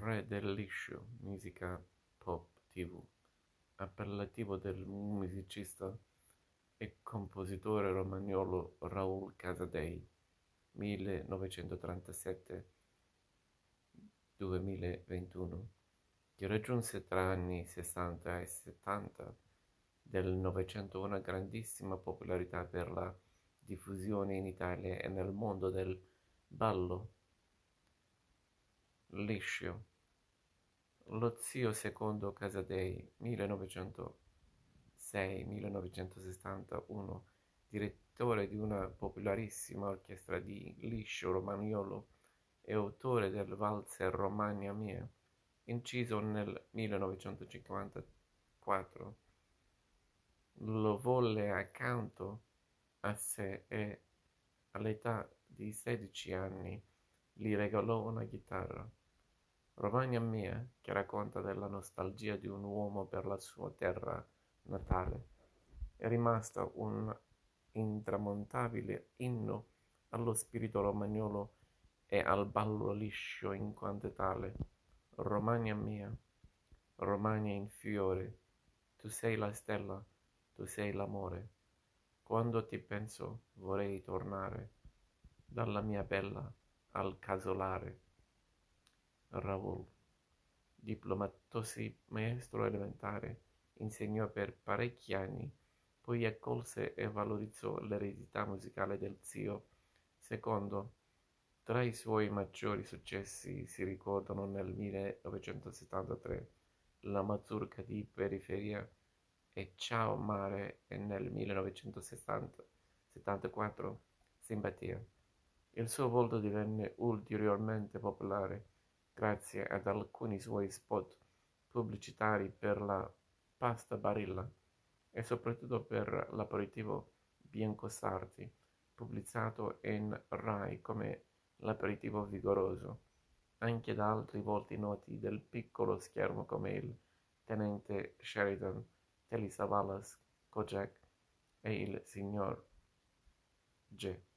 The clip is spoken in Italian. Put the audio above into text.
Re del liscio, musica pop tv, appellativo del musicista e compositore romagnolo Raul Casadei, 1937-2021, che raggiunse tra anni sessanta e settanta del Novecento una grandissima popolarità per la diffusione in Italia e nel mondo del ballo liscio. Lo zio secondo Casadei, 1906-1961, direttore di una popolarissima orchestra di liscio romagnolo e autore del valzer Romagna Mia, inciso nel 1954, lo volle accanto a sé e all'età di 16 anni gli regalò una chitarra. Romagna mia, che racconta della nostalgia di un uomo per la sua terra natale, è rimasta un intramontabile inno allo spirito romagnolo e al ballo liscio in quanto tale. Romagna mia, Romagna in fiore, tu sei la stella, tu sei l'amore. Quando ti penso vorrei tornare dalla mia bella al casolare. Raoul, diplomatosi maestro elementare, insegnò per parecchi anni, poi accolse e valorizzò l'eredità musicale del zio. Secondo, tra i suoi maggiori successi si ricordano nel 1973 La mazurka di periferia e Ciao Mare e nel 1974 Simpatia. Il suo volto divenne ulteriormente popolare grazie ad alcuni suoi spot pubblicitari per la pasta Barilla e soprattutto per l'aperitivo Bianco Sarti, pubblicizzato in Rai come l'aperitivo vigoroso, anche da altri volti noti del piccolo schermo come il tenente Sheridan, Telly Savalas, Kojak e il signor G.